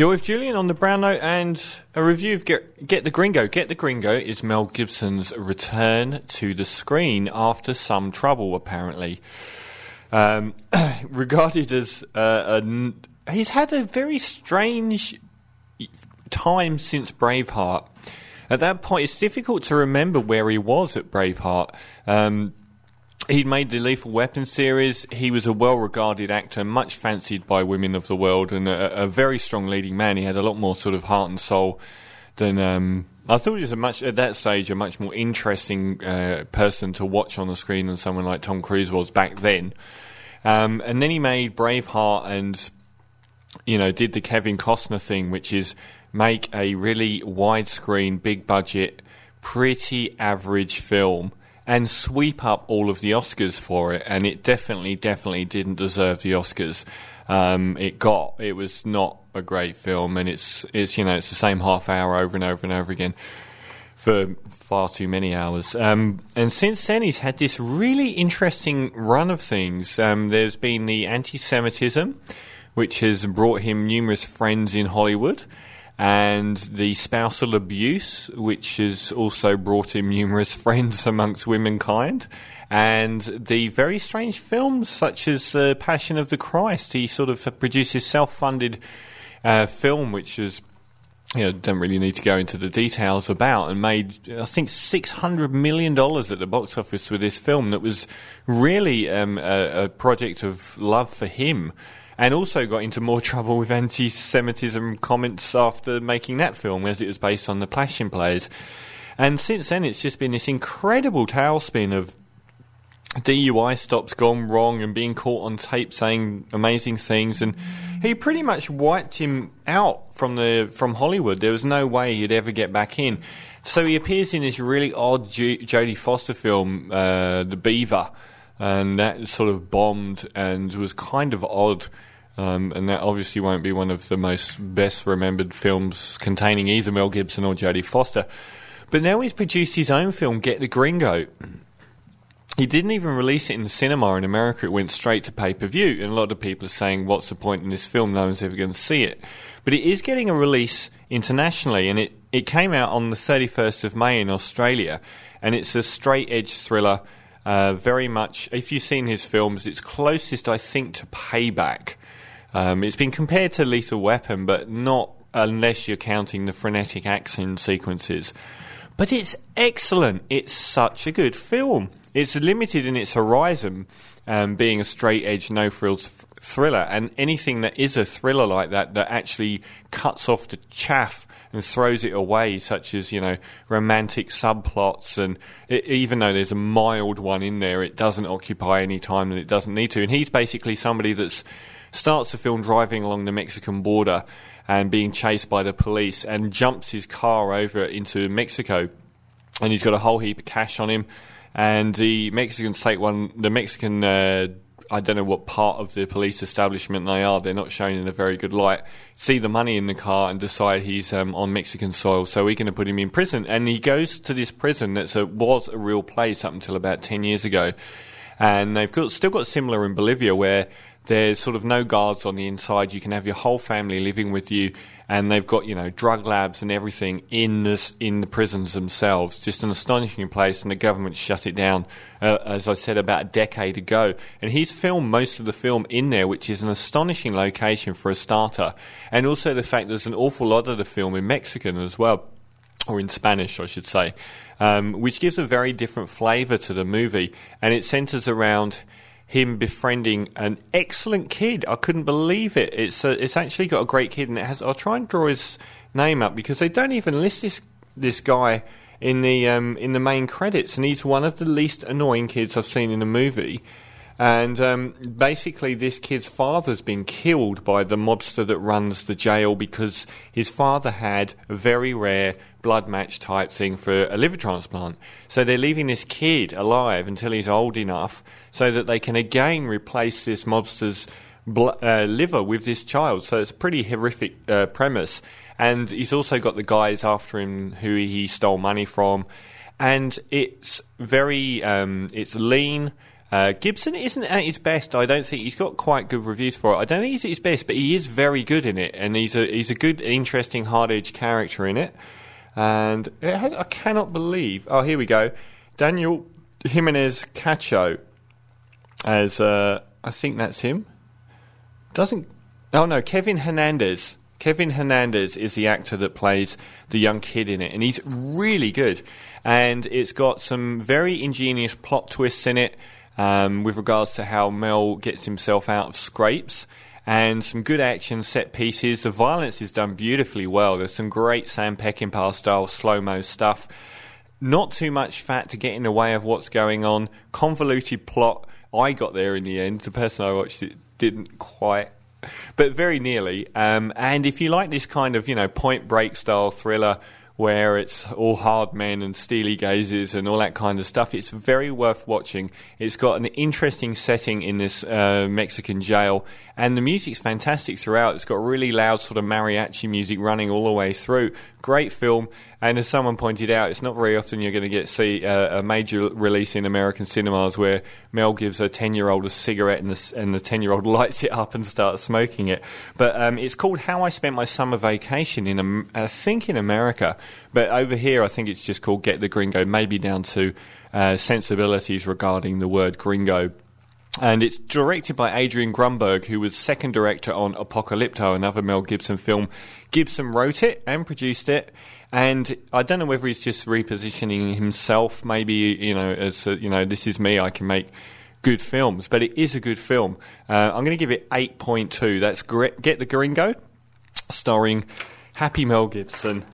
You're with Julian on the Brown Note and a review of Get, Get the Gringo. Get the Gringo is Mel Gibson's return to the screen after some trouble, apparently. Um, regarded as uh, a, he's had a very strange time since Braveheart. At that point, it's difficult to remember where he was at Braveheart. Um, He'd made the Lethal Weapon series. He was a well regarded actor, much fancied by women of the world, and a, a, very strong leading man. He had a lot more sort of heart and soul than. Um, I thought he was a much at that stage a much more interesting uh, person to watch on the screen than someone like Tom Cruise was back then. Um, and then he made Braveheart and you know did the Kevin Costner thing, which is make a really widescreen, big budget, pretty average film and sweep up all of the Oscars for it. And it definitely, definitely didn't deserve the Oscars. Um, it got. It was not a great film, and it's it's you know it's the same half hour over and over and over again for far too many hours. Um, and since then, he's had this really interesting run of things. Um, there's been the anti-Semitism, which has brought him numerous friends in Hollywood and the spousal abuse, which has also brought him numerous friends amongst womankind, and the very strange films such as uh, Passion of the Christ. He sort of produces self-funded uh, film, which is you know, don't really need to go into the details about, and made I think six hundred million dollars at the box office with this film that was really um, a, a project of love for him and also got into more trouble with anti Semitism comments after making that film, as it was based on the Passion plays. And since then, it's just been this incredible tailspin of DUI stops gone wrong and being caught on tape saying amazing things, and he pretty much wiped him out from the from Hollywood. There was no way he'd ever get back in. So he appears in this really odd J- Jodie Foster film, uh, The Beaver, and that sort of bombed and was kind of odd. Um, and that obviously won't be one of the most best remembered films containing either Mel Gibson or Jodie Foster. But now he's produced his own film, Get the Gringo. He didn't even release it in the cinema in America. It went straight to pay per view. And a lot of people are saying, what's the point in this film? No one's ever going to see it. But it is getting a release internationally. And it, it came out on the 31st of May in Australia. And it's a straight edge thriller. Uh, very much, if you've seen his films, it's closest, I think, to Payback. Um, it's been compared to Lethal Weapon, but not unless you're counting the frenetic action sequences. But it's excellent. It's such a good film. It's limited in its horizon, um, being a straight edge, no frills thriller, and anything that is a thriller like that that actually cuts off the chaff and throws it away, such as you know romantic subplots, and it, even though there's a mild one in there, it doesn't occupy any time that it doesn't need to. And he's basically somebody that starts the film driving along the Mexican border and being chased by the police and jumps his car over into Mexico. And he's got a whole heap of cash on him. And the Mexicans take one, the Mexican, uh, I don't know what part of the police establishment they are, they're not shown in a very good light, see the money in the car and decide he's um, on Mexican soil, so we're going to put him in prison. And he goes to this prison that was a real place up until about 10 years ago. And they've got, still got similar in Bolivia where there's sort of no guards on the inside. You can have your whole family living with you, and they've got you know drug labs and everything in this in the prisons themselves. Just an astonishing place, and the government shut it down, uh, as I said about a decade ago. And he's filmed most of the film in there, which is an astonishing location for a starter, and also the fact there's an awful lot of the film in Mexican as well, or in Spanish, I should say, um, which gives a very different flavour to the movie, and it centres around him befriending an excellent kid. I couldn't believe it. It's a, it's actually got a great kid, and it has. I'll try and draw his name up because they don't even list this this guy in the um, in the main credits, and he's one of the least annoying kids I've seen in a movie. And um, basically, this kid's father's been killed by the mobster that runs the jail because his father had a very rare blood match type thing for a liver transplant. So they're leaving this kid alive until he's old enough so that they can again replace this mobster's bl- uh, liver with this child. So it's a pretty horrific uh, premise. And he's also got the guys after him who he stole money from. And it's very, um, it's lean Uh, Gibson isn't at his best. I don't think he's got quite good reviews for it. I don't think he's at his best, but he is very good in it, and he's a he's a good, interesting, hard edged character in it. And it has, I cannot believe. Oh, here we go. Daniel Jimenez Cacho as uh, I think that's him. Doesn't oh no Kevin Hernandez. Kevin Hernandez is the actor that plays the young kid in it, and he's really good. And it's got some very ingenious plot twists in it um, with regards to how Mel gets himself out of scrapes. And some good action set pieces. The violence is done beautifully well. There's some great Sam Peckinpah style slow mo stuff. Not too much fat to get in the way of what's going on. Convoluted plot. I got there in the end. The person I watched it didn't quite but very nearly. Um, and if you like this kind of, you know, point break style thriller where it's all hard men and steely gazes and all that kind of stuff. It's very worth watching. It's got an interesting setting in this uh, Mexican jail, and the music's fantastic throughout. It's got really loud sort of mariachi music running all the way through. Great film, and as someone pointed out, it's not very often you're going to get see a, a major release in American cinemas where Mel gives a ten year old a cigarette and the, and the ten year old lights it up and starts smoking it. But um, it's called How I Spent My Summer Vacation in I think in America. But over here, I think it's just called Get the Gringo, maybe down to uh, sensibilities regarding the word gringo. And it's directed by Adrian Grunberg, who was second director on Apocalypto, another Mel Gibson film. Gibson wrote it and produced it. And I don't know whether he's just repositioning himself, maybe, you know, as, a, you know, this is me, I can make good films. But it is a good film. Uh, I'm going to give it 8.2. That's Get the Gringo, starring Happy Mel Gibson.